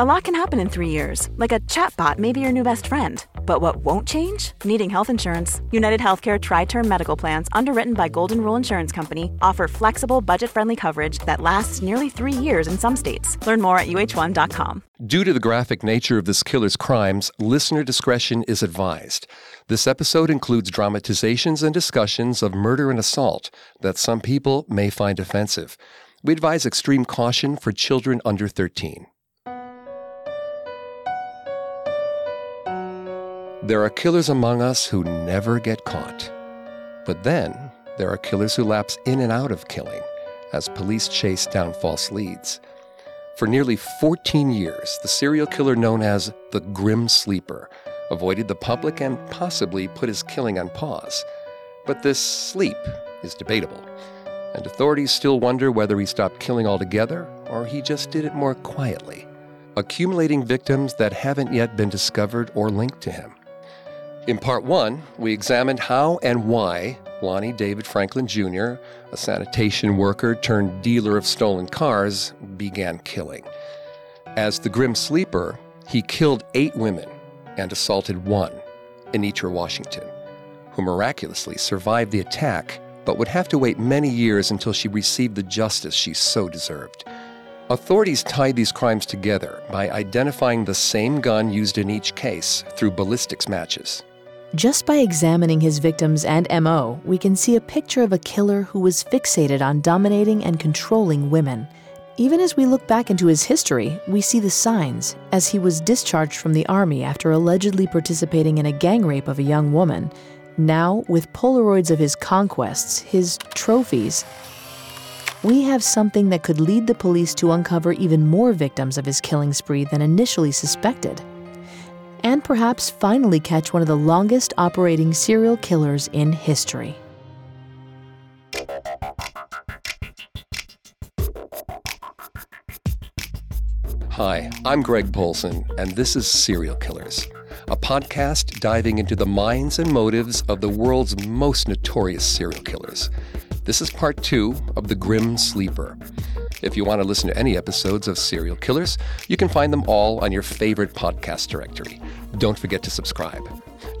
A lot can happen in three years, like a chatbot may be your new best friend. But what won't change? Needing health insurance. United Healthcare Tri Term Medical Plans, underwritten by Golden Rule Insurance Company, offer flexible, budget friendly coverage that lasts nearly three years in some states. Learn more at uh1.com. Due to the graphic nature of this killer's crimes, listener discretion is advised. This episode includes dramatizations and discussions of murder and assault that some people may find offensive. We advise extreme caution for children under 13. There are killers among us who never get caught. But then, there are killers who lapse in and out of killing as police chase down false leads. For nearly 14 years, the serial killer known as the Grim Sleeper avoided the public and possibly put his killing on pause. But this sleep is debatable, and authorities still wonder whether he stopped killing altogether or he just did it more quietly, accumulating victims that haven't yet been discovered or linked to him. In part one, we examined how and why Lonnie David Franklin Jr., a sanitation worker turned dealer of stolen cars, began killing. As the Grim Sleeper, he killed eight women and assaulted one, Anitra Washington, who miraculously survived the attack but would have to wait many years until she received the justice she so deserved. Authorities tied these crimes together by identifying the same gun used in each case through ballistics matches. Just by examining his victims and MO, we can see a picture of a killer who was fixated on dominating and controlling women. Even as we look back into his history, we see the signs, as he was discharged from the army after allegedly participating in a gang rape of a young woman. Now, with Polaroids of his conquests, his trophies, we have something that could lead the police to uncover even more victims of his killing spree than initially suspected and perhaps finally catch one of the longest operating serial killers in history. Hi, I'm Greg Polcyn, and this is Serial Killers, a podcast diving into the minds and motives of the world's most notorious serial killers. This is part two of The Grim Sleeper. If you want to listen to any episodes of Serial Killers, you can find them all on your favorite podcast directory. Don't forget to subscribe.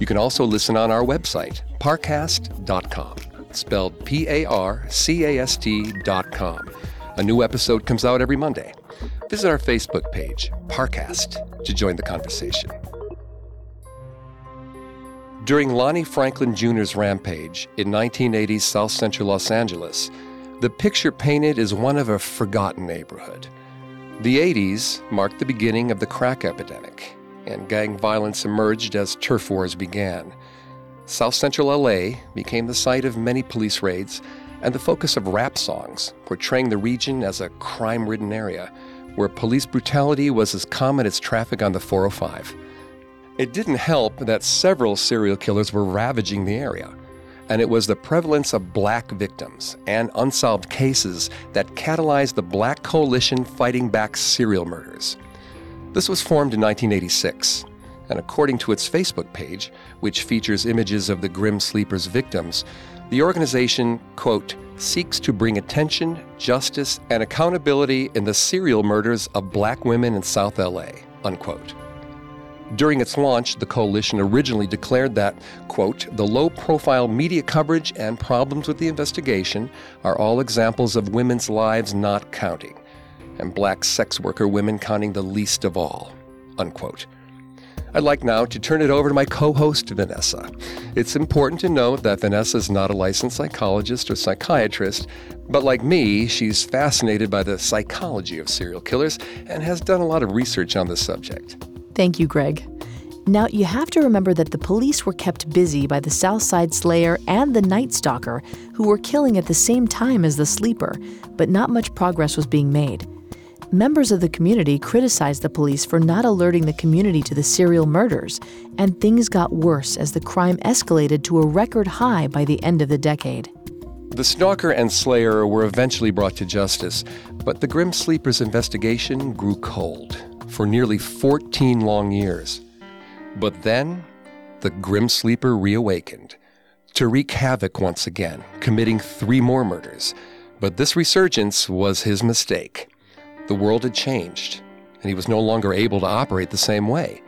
You can also listen on our website, parcast.com, spelled P A R C A S T.com. A new episode comes out every Monday. Visit our Facebook page, Parcast, to join the conversation. During Lonnie Franklin Jr.'s rampage in 1980's South Central Los Angeles, the picture painted is one of a forgotten neighborhood. The 80s marked the beginning of the crack epidemic, and gang violence emerged as turf wars began. South Central LA became the site of many police raids and the focus of rap songs portraying the region as a crime ridden area where police brutality was as common as traffic on the 405. It didn't help that several serial killers were ravaging the area, and it was the prevalence of black victims and unsolved cases that catalyzed the Black Coalition fighting back serial murders. This was formed in 1986, and according to its Facebook page, which features images of the Grim Sleepers victims, the organization, quote, seeks to bring attention, justice, and accountability in the serial murders of black women in South LA, unquote. During its launch, the coalition originally declared that, quote, the low profile media coverage and problems with the investigation are all examples of women's lives not counting, and black sex worker women counting the least of all, unquote. I'd like now to turn it over to my co host, Vanessa. It's important to note that Vanessa is not a licensed psychologist or psychiatrist, but like me, she's fascinated by the psychology of serial killers and has done a lot of research on the subject. Thank you, Greg. Now, you have to remember that the police were kept busy by the Southside Slayer and the Night Stalker, who were killing at the same time as the Sleeper, but not much progress was being made. Members of the community criticized the police for not alerting the community to the serial murders, and things got worse as the crime escalated to a record high by the end of the decade. The stalker and slayer were eventually brought to justice, but the Grim Sleepers investigation grew cold for nearly 14 long years. But then, the Grim Sleeper reawakened to wreak havoc once again, committing three more murders. But this resurgence was his mistake. The world had changed, and he was no longer able to operate the same way.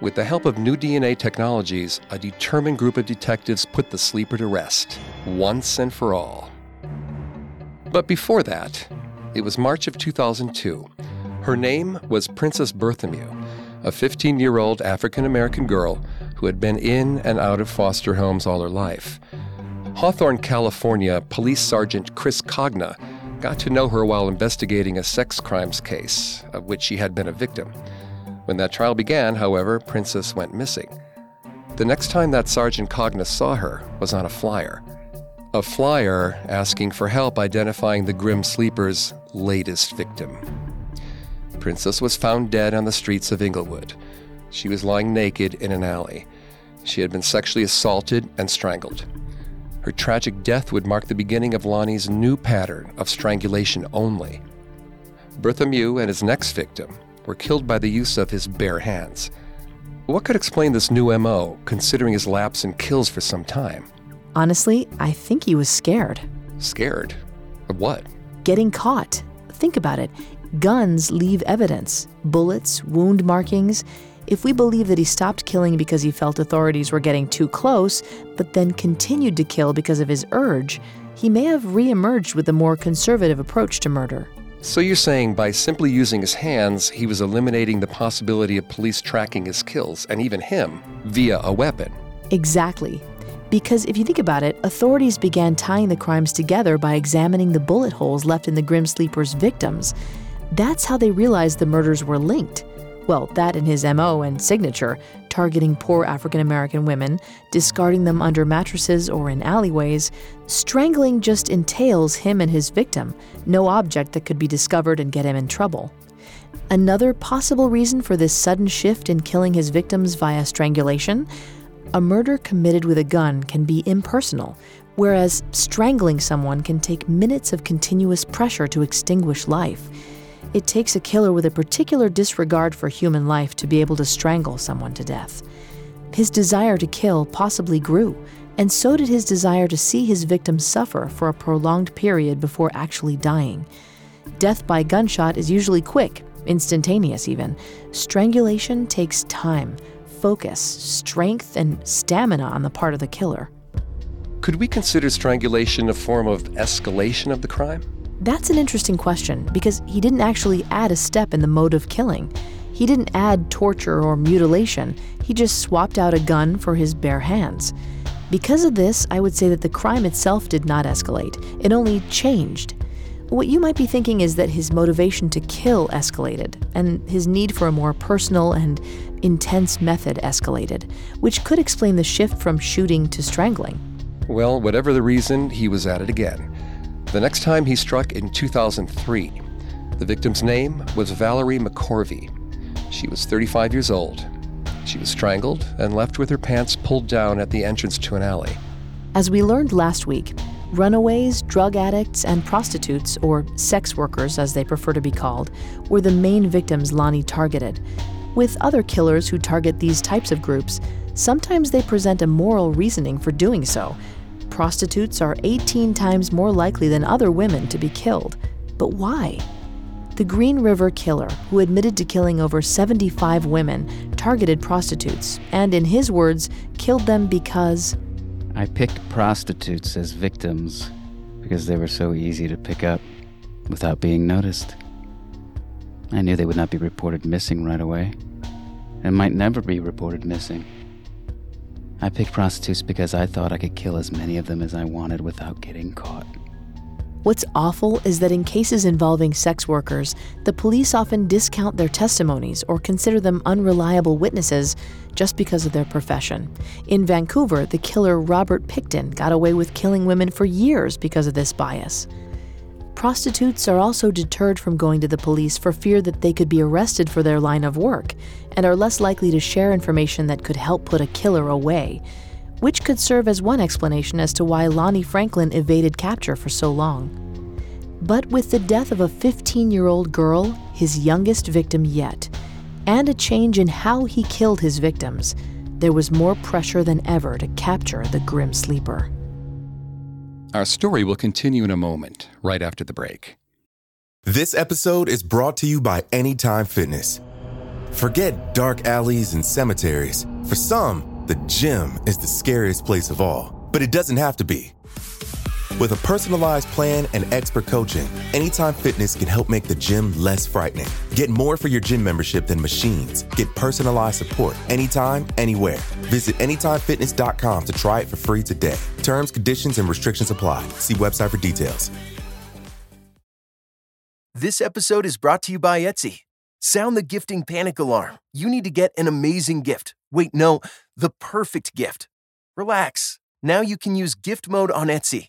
With the help of new DNA technologies, a determined group of detectives put the sleeper to rest, once and for all. But before that, it was March of 2002 her name was Princess Berthomieux, a 15 year old African American girl who had been in and out of foster homes all her life. Hawthorne, California Police Sergeant Chris Cogna got to know her while investigating a sex crimes case of which she had been a victim. When that trial began, however, Princess went missing. The next time that Sergeant Cogna saw her was on a flyer. A flyer asking for help identifying the Grim Sleeper's latest victim. Princess was found dead on the streets of Inglewood. She was lying naked in an alley. She had been sexually assaulted and strangled. Her tragic death would mark the beginning of Lonnie's new pattern of strangulation only. Berthomieux and his next victim were killed by the use of his bare hands. What could explain this new MO, considering his lapse in kills for some time? Honestly, I think he was scared. Scared? Of what? Getting caught. Think about it. Guns leave evidence bullets, wound markings. If we believe that he stopped killing because he felt authorities were getting too close, but then continued to kill because of his urge, he may have reemerged with a more conservative approach to murder. So you're saying by simply using his hands, he was eliminating the possibility of police tracking his kills, and even him, via a weapon? Exactly. Because if you think about it, authorities began tying the crimes together by examining the bullet holes left in the Grim Sleeper's victims. That's how they realized the murders were linked. Well, that and his MO and signature, targeting poor African American women, discarding them under mattresses or in alleyways, strangling just entails him and his victim, no object that could be discovered and get him in trouble. Another possible reason for this sudden shift in killing his victims via strangulation a murder committed with a gun can be impersonal, whereas strangling someone can take minutes of continuous pressure to extinguish life. It takes a killer with a particular disregard for human life to be able to strangle someone to death. His desire to kill possibly grew, and so did his desire to see his victim suffer for a prolonged period before actually dying. Death by gunshot is usually quick, instantaneous even. Strangulation takes time, focus, strength, and stamina on the part of the killer. Could we consider strangulation a form of escalation of the crime? That's an interesting question because he didn't actually add a step in the mode of killing. He didn't add torture or mutilation, he just swapped out a gun for his bare hands. Because of this, I would say that the crime itself did not escalate, it only changed. What you might be thinking is that his motivation to kill escalated, and his need for a more personal and intense method escalated, which could explain the shift from shooting to strangling. Well, whatever the reason, he was at it again. The next time he struck in 2003. The victim's name was Valerie McCorvey. She was 35 years old. She was strangled and left with her pants pulled down at the entrance to an alley. As we learned last week, runaways, drug addicts, and prostitutes, or sex workers as they prefer to be called, were the main victims Lonnie targeted. With other killers who target these types of groups, sometimes they present a moral reasoning for doing so. Prostitutes are 18 times more likely than other women to be killed. But why? The Green River Killer, who admitted to killing over 75 women, targeted prostitutes and, in his words, killed them because. I picked prostitutes as victims because they were so easy to pick up without being noticed. I knew they would not be reported missing right away and might never be reported missing. I picked prostitutes because I thought I could kill as many of them as I wanted without getting caught. What's awful is that in cases involving sex workers, the police often discount their testimonies or consider them unreliable witnesses just because of their profession. In Vancouver, the killer Robert Pickton got away with killing women for years because of this bias. Prostitutes are also deterred from going to the police for fear that they could be arrested for their line of work and are less likely to share information that could help put a killer away which could serve as one explanation as to why Lonnie Franklin evaded capture for so long. But with the death of a 15 year old girl, his youngest victim yet, and a change in how he killed his victims, there was more pressure than ever to capture the grim sleeper. Our story will continue in a moment, right after the break. This episode is brought to you by Anytime Fitness. Forget dark alleys and cemeteries. For some, the gym is the scariest place of all, but it doesn't have to be. With a personalized plan and expert coaching, Anytime Fitness can help make the gym less frightening. Get more for your gym membership than machines. Get personalized support anytime, anywhere. Visit AnytimeFitness.com to try it for free today. Terms, conditions, and restrictions apply. See website for details. This episode is brought to you by Etsy. Sound the gifting panic alarm. You need to get an amazing gift. Wait, no, the perfect gift. Relax. Now you can use gift mode on Etsy.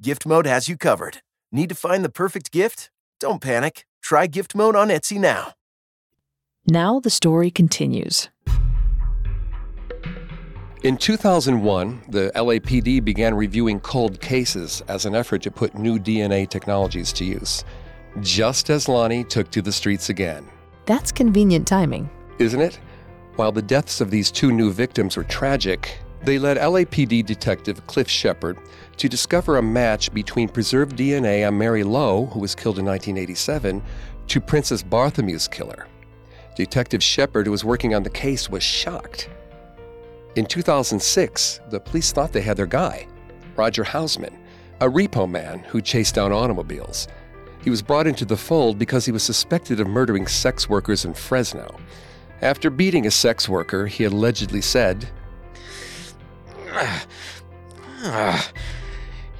Gift Mode has you covered. Need to find the perfect gift? Don't panic. Try Gift Mode on Etsy now. Now the story continues. In 2001, the LAPD began reviewing cold cases as an effort to put new DNA technologies to use just as Lonnie took to the streets again. That's convenient timing. Isn't it? While the deaths of these two new victims were tragic, they led LAPD detective Cliff Shepard to discover a match between preserved DNA on Mary Lowe, who was killed in 1987, to Princess Bartholomew's killer. Detective Shepard, who was working on the case, was shocked. In 2006, the police thought they had their guy, Roger Hausman, a repo man who chased down automobiles. He was brought into the fold because he was suspected of murdering sex workers in Fresno. After beating a sex worker, he allegedly said,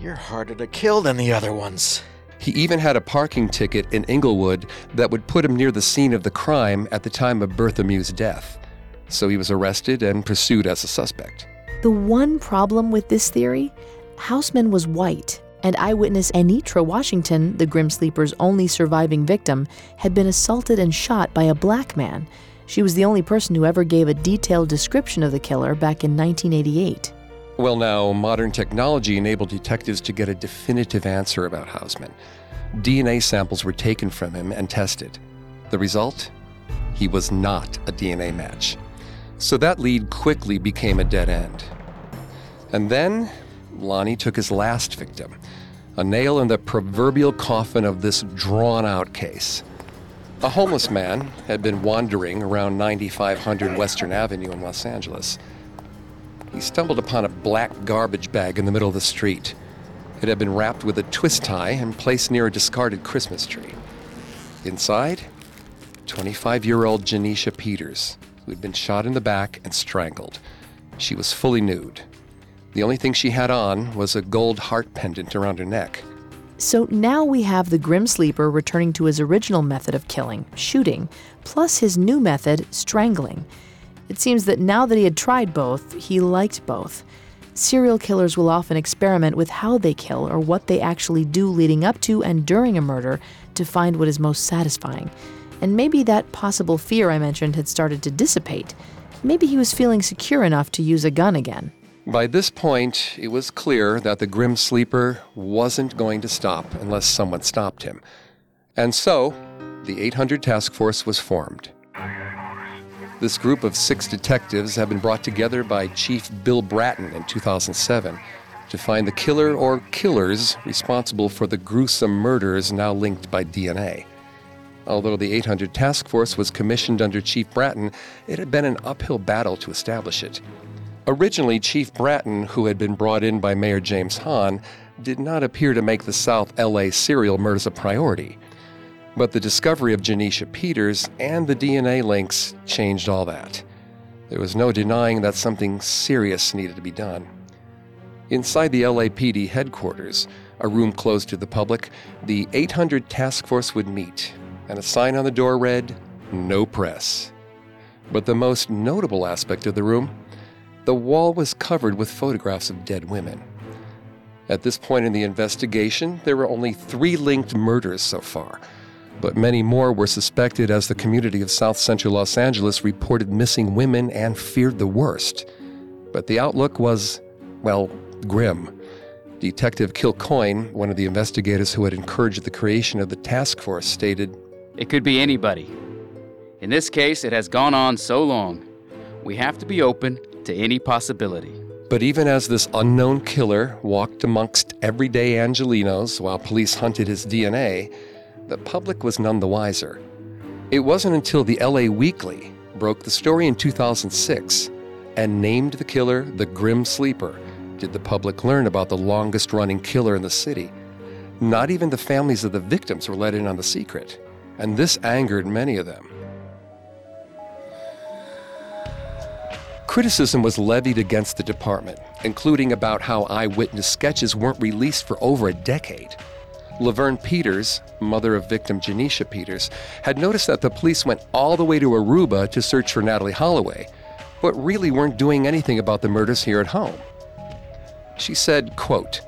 You're harder to kill than the other ones. He even had a parking ticket in Inglewood that would put him near the scene of the crime at the time of Berthomieux's death. So he was arrested and pursued as a suspect. The one problem with this theory Hausman was white and eyewitness Anitra Washington, the Grim Sleeper's only surviving victim, had been assaulted and shot by a black man. She was the only person who ever gave a detailed description of the killer back in 1988. Well, now, modern technology enabled detectives to get a definitive answer about Hausman. DNA samples were taken from him and tested. The result? He was not a DNA match. So that lead quickly became a dead end. And then Lonnie took his last victim, a nail in the proverbial coffin of this drawn out case. A homeless man had been wandering around 9500 Western Avenue in Los Angeles. He stumbled upon a black garbage bag in the middle of the street. It had been wrapped with a twist tie and placed near a discarded Christmas tree. Inside, 25 year old Janecia Peters, who had been shot in the back and strangled. She was fully nude. The only thing she had on was a gold heart pendant around her neck. So now we have the Grim Sleeper returning to his original method of killing, shooting, plus his new method, strangling. It seems that now that he had tried both, he liked both. Serial killers will often experiment with how they kill or what they actually do leading up to and during a murder to find what is most satisfying. And maybe that possible fear I mentioned had started to dissipate. Maybe he was feeling secure enough to use a gun again. By this point, it was clear that the Grim Sleeper wasn't going to stop unless someone stopped him. And so, the 800 Task Force was formed. This group of six detectives have been brought together by Chief Bill Bratton in 2007 to find the killer or killers responsible for the gruesome murders now linked by DNA. Although the 800 Task Force was commissioned under Chief Bratton, it had been an uphill battle to establish it. Originally, Chief Bratton, who had been brought in by Mayor James Hahn, did not appear to make the South LA serial murders a priority. But the discovery of Janecia Peters and the DNA links changed all that. There was no denying that something serious needed to be done. Inside the LAPD headquarters, a room closed to the public, the 800 task force would meet, and a sign on the door read, No press. But the most notable aspect of the room, the wall was covered with photographs of dead women. At this point in the investigation, there were only three linked murders so far but many more were suspected as the community of South Central Los Angeles reported missing women and feared the worst. But the outlook was, well, grim. Detective Kilcoyne, one of the investigators who had encouraged the creation of the task force, stated It could be anybody. In this case, it has gone on so long. We have to be open to any possibility. But even as this unknown killer walked amongst everyday Angelenos while police hunted his DNA, the public was none the wiser. It wasn't until the LA Weekly broke the story in 2006 and named the killer the Grim Sleeper did the public learn about the longest running killer in the city. Not even the families of the victims were let in on the secret, and this angered many of them. Criticism was levied against the department, including about how eyewitness sketches weren't released for over a decade. Laverne Peters, mother of victim Janecia Peters, had noticed that the police went all the way to Aruba to search for Natalee Holloway, but really weren't doing anything about the murders here at home. She said, quote,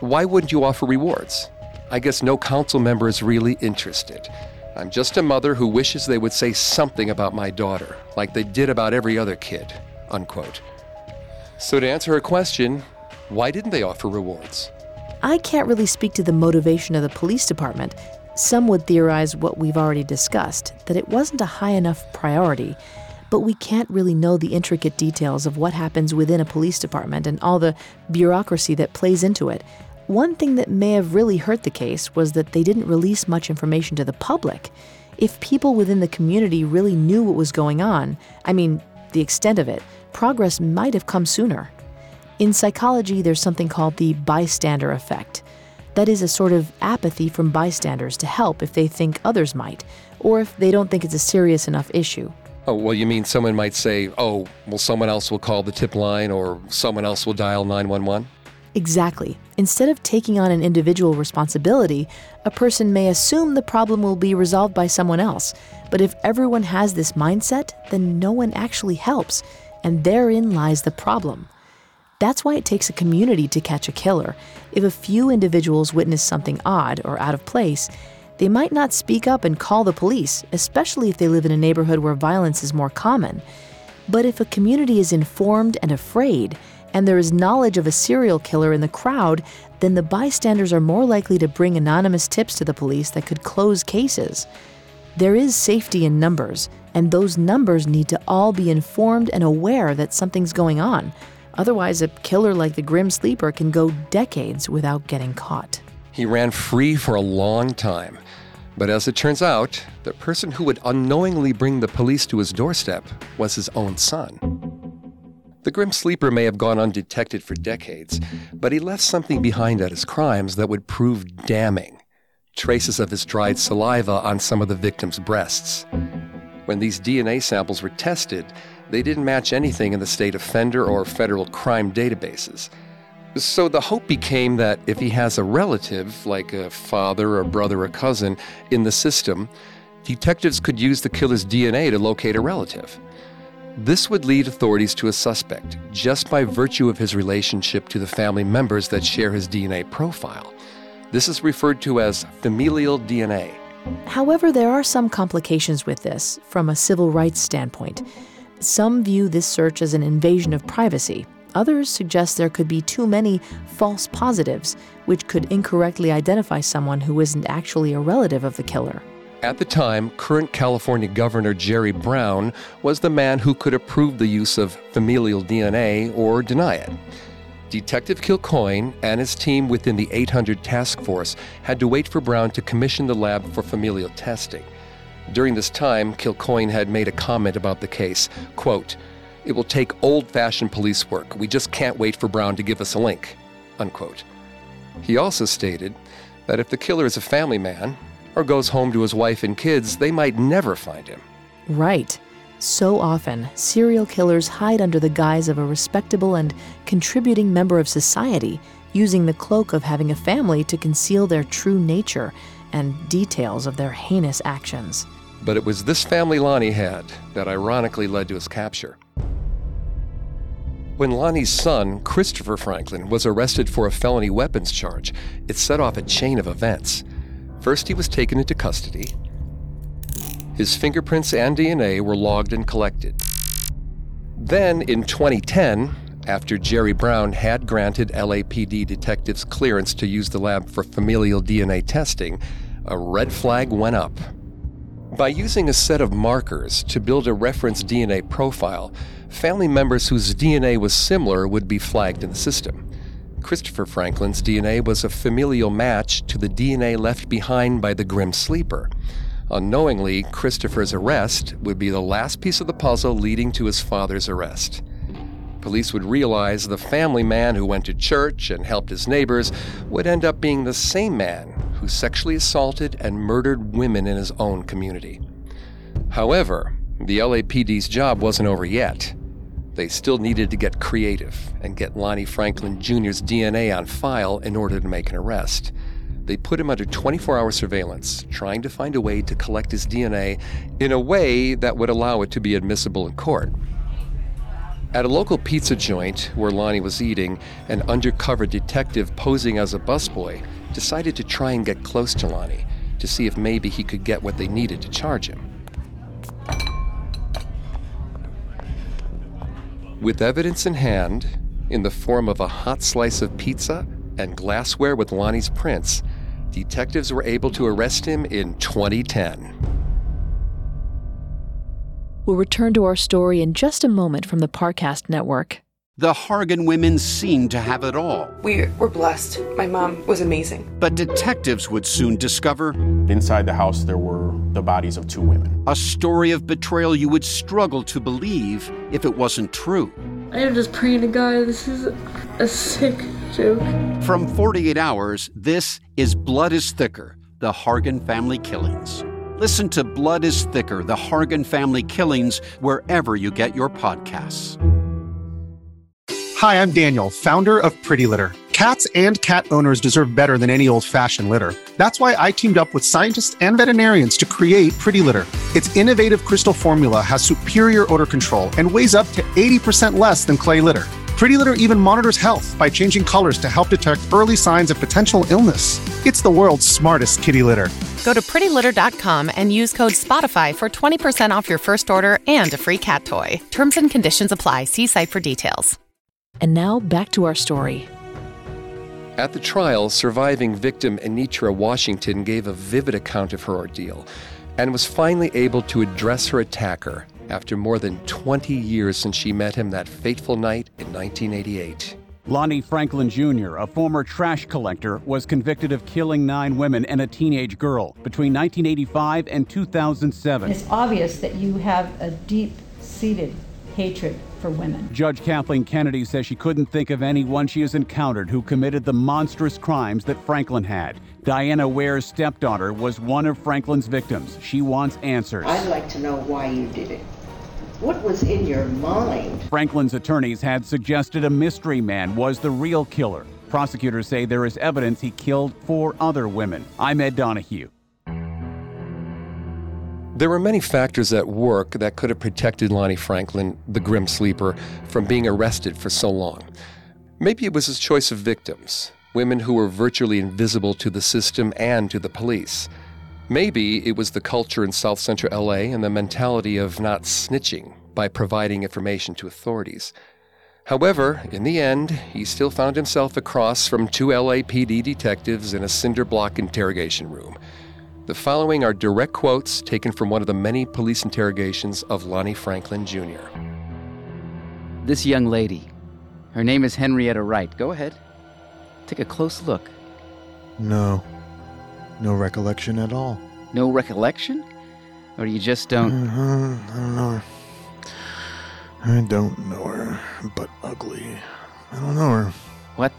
Why wouldn't you offer rewards? I guess no council member is really interested. I'm just a mother who wishes they would say something about my daughter, like they did about every other kid. Unquote. So, to answer her question, why didn't they offer rewards? I can't really speak to the motivation of the police department. Some would theorize what we've already discussed that it wasn't a high enough priority. But we can't really know the intricate details of what happens within a police department and all the bureaucracy that plays into it. One thing that may have really hurt the case was that they didn't release much information to the public. If people within the community really knew what was going on, I mean, the extent of it, progress might have come sooner. In psychology, there's something called the bystander effect. That is a sort of apathy from bystanders to help if they think others might, or if they don't think it's a serious enough issue. Oh, well, you mean someone might say, oh, well, someone else will call the tip line or someone else will dial 911? Exactly. Instead of taking on an individual responsibility, a person may assume the problem will be resolved by someone else. But if everyone has this mindset, then no one actually helps. And therein lies the problem. That's why it takes a community to catch a killer. If a few individuals witness something odd or out of place, they might not speak up and call the police, especially if they live in a neighborhood where violence is more common. But if a community is informed and afraid, and there is knowledge of a serial killer in the crowd, then the bystanders are more likely to bring anonymous tips to the police that could close cases. There is safety in numbers, and those numbers need to all be informed and aware that something's going on, Otherwise, a killer like the Grim Sleeper can go decades without getting caught. He ran free for a long time. But as it turns out, the person who would unknowingly bring the police to his doorstep was his own son. The Grim Sleeper may have gone undetected for decades, but he left something behind at his crimes that would prove damning. traces of his dried saliva on some of the victims' breasts. When these DNA samples were tested, they didn't match anything in the state offender or federal crime databases. So the hope became that if he has a relative, like a father or brother or cousin, in the system, detectives could use the killer's DNA to locate a relative. This would lead authorities to a suspect just by virtue of his relationship to the family members that share his DNA profile. This is referred to as familial DNA. However, there are some complications with this from a civil rights standpoint. Some view this search as an invasion of privacy. Others suggest there could be too many false positives, which could incorrectly identify someone who isn't actually a relative of the killer. At the time, current California Governor Jerry Brown was the man who could approve the use of familial DNA or deny it. Detective Kilcoyne and his team within the 800 task force had to wait for Brown to commission the lab for familial testing. During this time, Kilcoyne had made a comment about the case, quote, "It will take old-fashioned police work. We just can't wait for Brown to give us a link." Unquote. He also stated that if the killer is a family man, or goes home to his wife and kids, they might never find him. Right. So often, serial killers hide under the guise of a respectable and contributing member of society, using the cloak of having a family to conceal their true nature and details of their heinous actions. But it was this family Lonnie had that ironically led to his capture. When Lonnie's son, Christopher Franklin, was arrested for a felony weapons charge, it set off a chain of events. First, he was taken into custody. His fingerprints and DNA were logged and collected. Then, in 2010, after Jerry Brown had granted LAPD detectives clearance to use the lab for familial DNA testing, a red flag went up. By using a set of markers to build a reference DNA profile, family members whose DNA was similar would be flagged in the system. Christopher Franklin's DNA was a familial match to the DNA left behind by the Grim Sleeper. Unknowingly, Christopher's arrest would be the last piece of the puzzle leading to his father's arrest. Police would realize the family man who went to church and helped his neighbors would end up being the same man who sexually assaulted and murdered women in his own community. However, the LAPD's job wasn't over yet. They still needed to get creative and get Lonnie Franklin Jr.'s DNA on file in order to make an arrest. They put him under 24 hour surveillance, trying to find a way to collect his DNA in a way that would allow it to be admissible in court. At a local pizza joint where Lonnie was eating, an undercover detective posing as a busboy decided to try and get close to Lonnie to see if maybe he could get what they needed to charge him. With evidence in hand, in the form of a hot slice of pizza and glassware with Lonnie's prints, detectives were able to arrest him in 2010. We'll return to our story in just a moment from the Parcast Network. The Hargan women seemed to have it all. We were blessed. My mom was amazing. But detectives would soon discover inside the house there were the bodies of two women. A story of betrayal you would struggle to believe if it wasn't true. I am just praying to God, this is a sick joke. From 48 Hours, this is Blood is Thicker The Hargan Family Killings. Listen to Blood is Thicker The Hargan Family Killings wherever you get your podcasts. Hi, I'm Daniel, founder of Pretty Litter. Cats and cat owners deserve better than any old fashioned litter. That's why I teamed up with scientists and veterinarians to create Pretty Litter. Its innovative crystal formula has superior odor control and weighs up to 80% less than clay litter. Pretty Litter even monitors health by changing colors to help detect early signs of potential illness. It's the world's smartest kitty litter. Go to prettylitter.com and use code SPOTIFY for 20% off your first order and a free cat toy. Terms and conditions apply. See site for details. And now back to our story. At the trial, surviving victim Anitra Washington gave a vivid account of her ordeal and was finally able to address her attacker after more than 20 years since she met him that fateful night in 1988. Lonnie Franklin Jr., a former trash collector, was convicted of killing nine women and a teenage girl between 1985 and 2007. It's obvious that you have a deep seated hatred for women. Judge Kathleen Kennedy says she couldn't think of anyone she has encountered who committed the monstrous crimes that Franklin had. Diana Ware's stepdaughter was one of Franklin's victims. She wants answers. I'd like to know why you did it. What was in your mind? Franklin's attorneys had suggested a mystery man was the real killer. Prosecutors say there is evidence he killed four other women. I'm Ed Donahue. There were many factors at work that could have protected Lonnie Franklin, the grim sleeper, from being arrested for so long. Maybe it was his choice of victims, women who were virtually invisible to the system and to the police. Maybe it was the culture in South Central LA and the mentality of not snitching by providing information to authorities. However, in the end, he still found himself across from two LAPD detectives in a cinder block interrogation room. The following are direct quotes taken from one of the many police interrogations of Lonnie Franklin Jr. This young lady, her name is Henrietta Wright. Go ahead. Take a close look. No. No recollection at all. No recollection? Or you just don't. Uh, I don't know her. I don't know her, but ugly. I don't know her. What?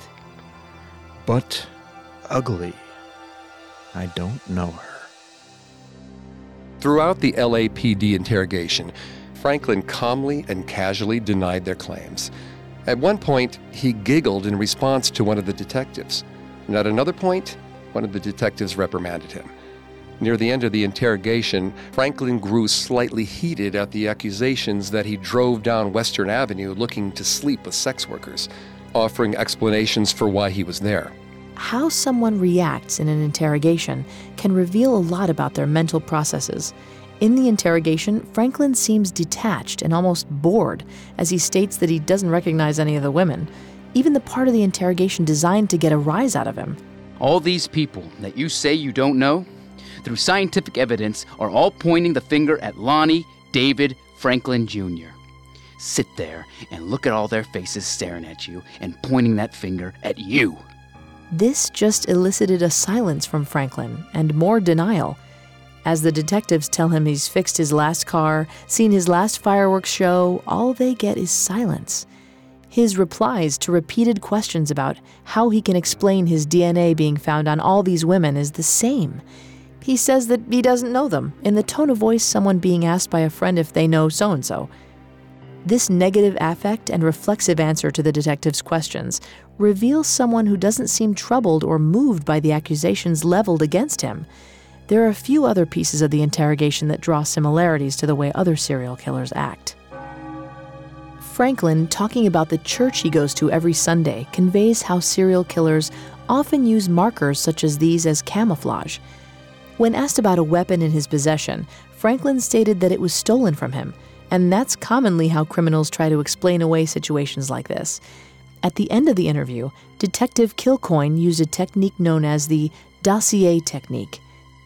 But ugly. I don't know her. Throughout the LAPD interrogation, Franklin calmly and casually denied their claims. At one point, he giggled in response to one of the detectives. And at another point, one of the detectives reprimanded him. Near the end of the interrogation, Franklin grew slightly heated at the accusations that he drove down Western Avenue looking to sleep with sex workers, offering explanations for why he was there. How someone reacts in an interrogation can reveal a lot about their mental processes. In the interrogation, Franklin seems detached and almost bored as he states that he doesn't recognize any of the women, even the part of the interrogation designed to get a rise out of him. All these people that you say you don't know, through scientific evidence, are all pointing the finger at Lonnie David Franklin Jr. Sit there and look at all their faces staring at you and pointing that finger at you. This just elicited a silence from Franklin and more denial. As the detectives tell him he's fixed his last car, seen his last fireworks show, all they get is silence. His replies to repeated questions about how he can explain his DNA being found on all these women is the same. He says that he doesn't know them, in the tone of voice someone being asked by a friend if they know so and so. This negative affect and reflexive answer to the detective's questions reveals someone who doesn't seem troubled or moved by the accusations leveled against him. There are a few other pieces of the interrogation that draw similarities to the way other serial killers act. Franklin, talking about the church he goes to every Sunday, conveys how serial killers often use markers such as these as camouflage. When asked about a weapon in his possession, Franklin stated that it was stolen from him, and that's commonly how criminals try to explain away situations like this. At the end of the interview, Detective Kilcoyne used a technique known as the dossier technique,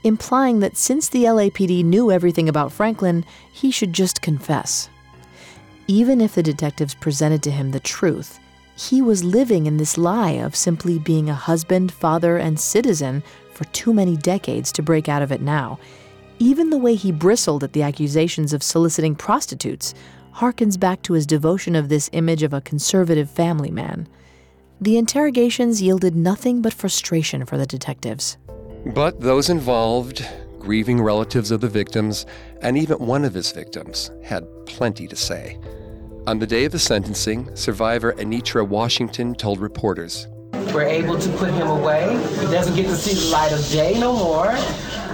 implying that since the LAPD knew everything about Franklin, he should just confess. Even if the detectives presented to him the truth, he was living in this lie of simply being a husband, father, and citizen for too many decades to break out of it now. Even the way he bristled at the accusations of soliciting prostitutes harkens back to his devotion of this image of a conservative family man. The interrogations yielded nothing but frustration for the detectives. But those involved, grieving relatives of the victims, and even one of his victims, had plenty to say. On the day of the sentencing, survivor Anitra Washington told reporters We're able to put him away. He doesn't get to see the light of day no more.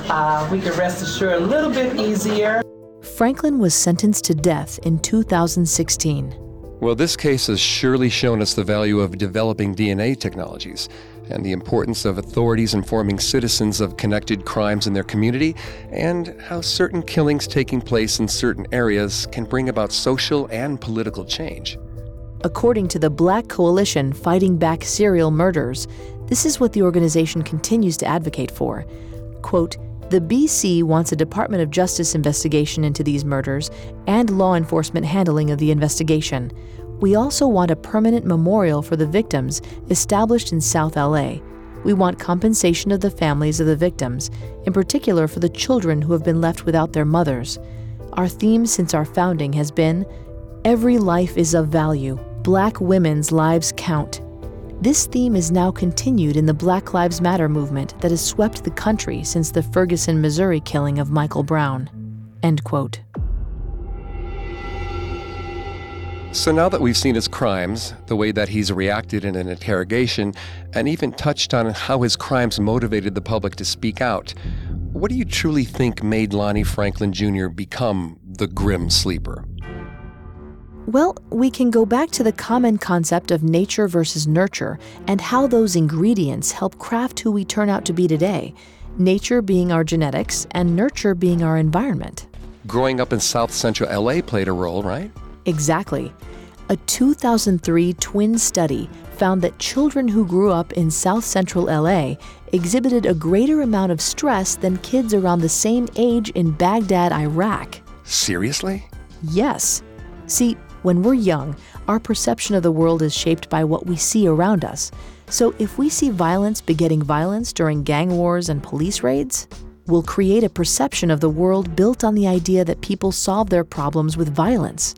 Uh, we can rest assured a little bit easier. Franklin was sentenced to death in 2016. Well, this case has surely shown us the value of developing DNA technologies and the importance of authorities informing citizens of connected crimes in their community, and how certain killings taking place in certain areas can bring about social and political change. According to the Black Coalition Fighting Back Serial Murders, this is what the organization continues to advocate for. Quote, the BC wants a Department of Justice investigation into these murders and law enforcement handling of the investigation. We also want a permanent memorial for the victims established in South LA. We want compensation of the families of the victims, in particular for the children who have been left without their mothers. Our theme since our founding has been Every life is of value. Black women's lives count. This theme is now continued in the Black Lives Matter movement that has swept the country since the Ferguson, Missouri killing of Michael Brown. End quote. So now that we've seen his crimes, the way that he's reacted in an interrogation, and even touched on how his crimes motivated the public to speak out, what do you truly think made Lonnie Franklin Jr. become the grim sleeper? Well, we can go back to the common concept of nature versus nurture and how those ingredients help craft who we turn out to be today. Nature being our genetics and nurture being our environment. Growing up in South Central LA played a role, right? Exactly. A 2003 twin study found that children who grew up in South Central LA exhibited a greater amount of stress than kids around the same age in Baghdad, Iraq. Seriously? Yes. See, when we're young, our perception of the world is shaped by what we see around us. So if we see violence begetting violence during gang wars and police raids, we'll create a perception of the world built on the idea that people solve their problems with violence.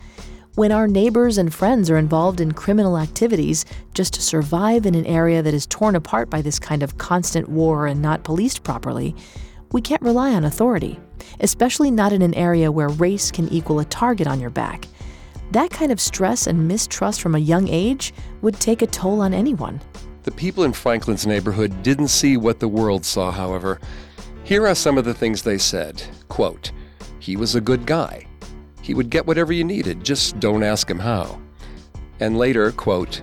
When our neighbors and friends are involved in criminal activities just to survive in an area that is torn apart by this kind of constant war and not policed properly, we can't rely on authority, especially not in an area where race can equal a target on your back. That kind of stress and mistrust from a young age would take a toll on anyone. The people in Franklin's neighborhood didn't see what the world saw, however. Here are some of the things they said. Quote, he was a good guy. He would get whatever you needed, just don't ask him how. And later, quote,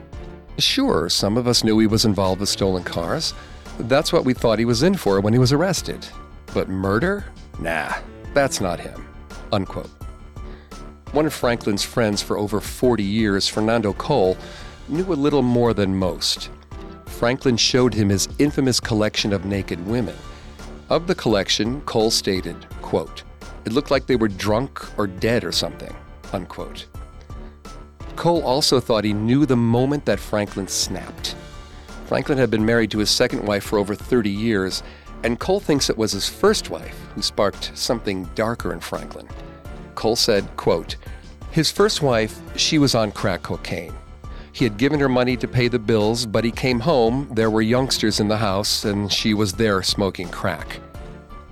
Sure, some of us knew he was involved with stolen cars. That's what we thought he was in for when he was arrested. But murder? Nah, that's not him. Unquote. One of Franklin's friends for over 40 years, Fernando Cole, knew a little more than most. Franklin showed him his infamous collection of naked women. Of the collection, Cole stated, quote, it looked like they were drunk or dead or something. Unquote. Cole also thought he knew the moment that Franklin snapped. Franklin had been married to his second wife for over 30 years, and Cole thinks it was his first wife who sparked something darker in Franklin. Cole said, quote, His first wife, she was on crack cocaine. He had given her money to pay the bills, but he came home, there were youngsters in the house, and she was there smoking crack.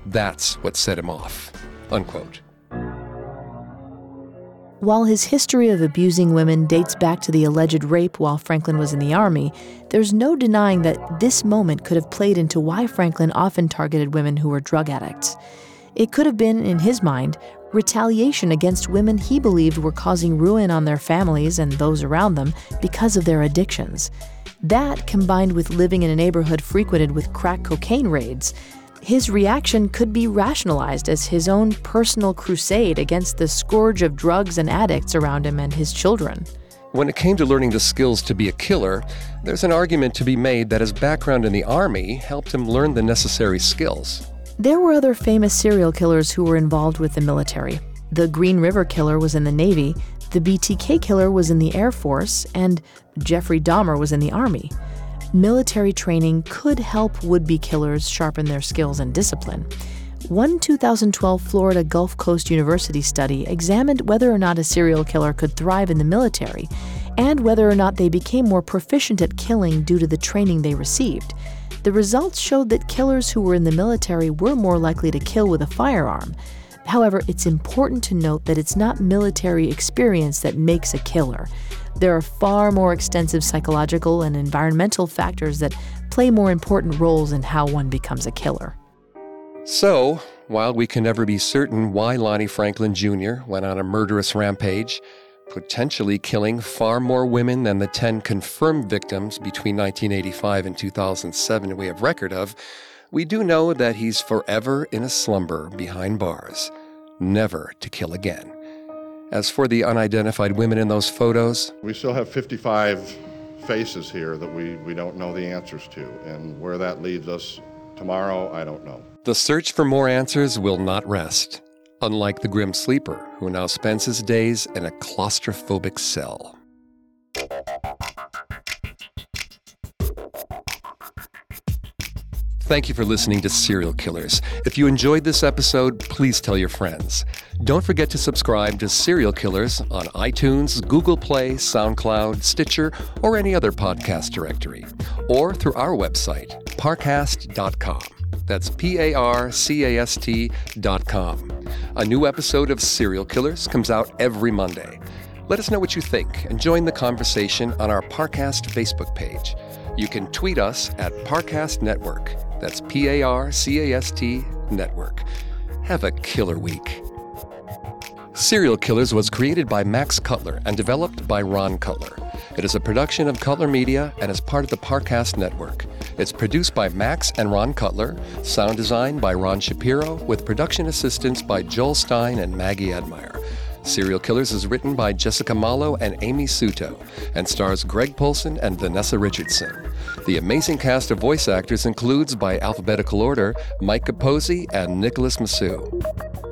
That's what set him off. Unquote. While his history of abusing women dates back to the alleged rape while Franklin was in the Army, there's no denying that this moment could have played into why Franklin often targeted women who were drug addicts. It could have been, in his mind, retaliation against women he believed were causing ruin on their families and those around them because of their addictions. That, combined with living in a neighborhood frequented with crack cocaine raids, his reaction could be rationalized as his own personal crusade against the scourge of drugs and addicts around him and his children. When it came to learning the skills to be a killer, there's an argument to be made that his background in the Army helped him learn the necessary skills. There were other famous serial killers who were involved with the military. The Green River Killer was in the Navy, the BTK Killer was in the Air Force, and Jeffrey Dahmer was in the Army military training could help would be killers sharpen their skills and discipline. One 2012 Florida Gulf Coast University study examined whether or not a serial killer could thrive in the military and whether or not they became more proficient at killing due to the training they received. The results showed that killers who were in the military were more likely to kill with a firearm. However, it's important to note that it's not military experience that makes a killer. There are far more extensive psychological and environmental factors that play more important roles in how one becomes a killer. So, while we can never be certain why Lonnie Franklin Jr. went on a murderous rampage, potentially killing far more women than the 10 confirmed victims between 1985 and 2007 we have record of, we do know that he's forever in a slumber behind bars, never to kill again. As for the unidentified women in those photos, we still have 55 faces here that we, we don't know the answers to. And where that leads us tomorrow, I don't know. The search for more answers will not rest, unlike the grim sleeper who now spends his days in a claustrophobic cell. Thank you for listening to Serial Killers. If you enjoyed this episode, please tell your friends. Don't forget to subscribe to Serial Killers on iTunes, Google Play, SoundCloud, Stitcher, or any other podcast directory, or through our website, parcast.com. That's P A R C A S T dot com. A new episode of Serial Killers comes out every Monday. Let us know what you think and join the conversation on our Parcast Facebook page. You can tweet us at Parcast Network. That's P A R C A S T Network. Have a killer week. Serial Killers was created by Max Cutler and developed by Ron Cutler. It is a production of Cutler Media and is part of the Parcast Network. It's produced by Max and Ron Cutler, sound design by Ron Shapiro, with production assistance by Joel Stein and Maggie Admire. Serial Killers is written by Jessica Malo and Amy Suto and stars Greg Polcyn and Vanessa Richardson. The amazing cast of voice actors includes, by alphabetical order, Mike Capozzi and Nicholas Massou.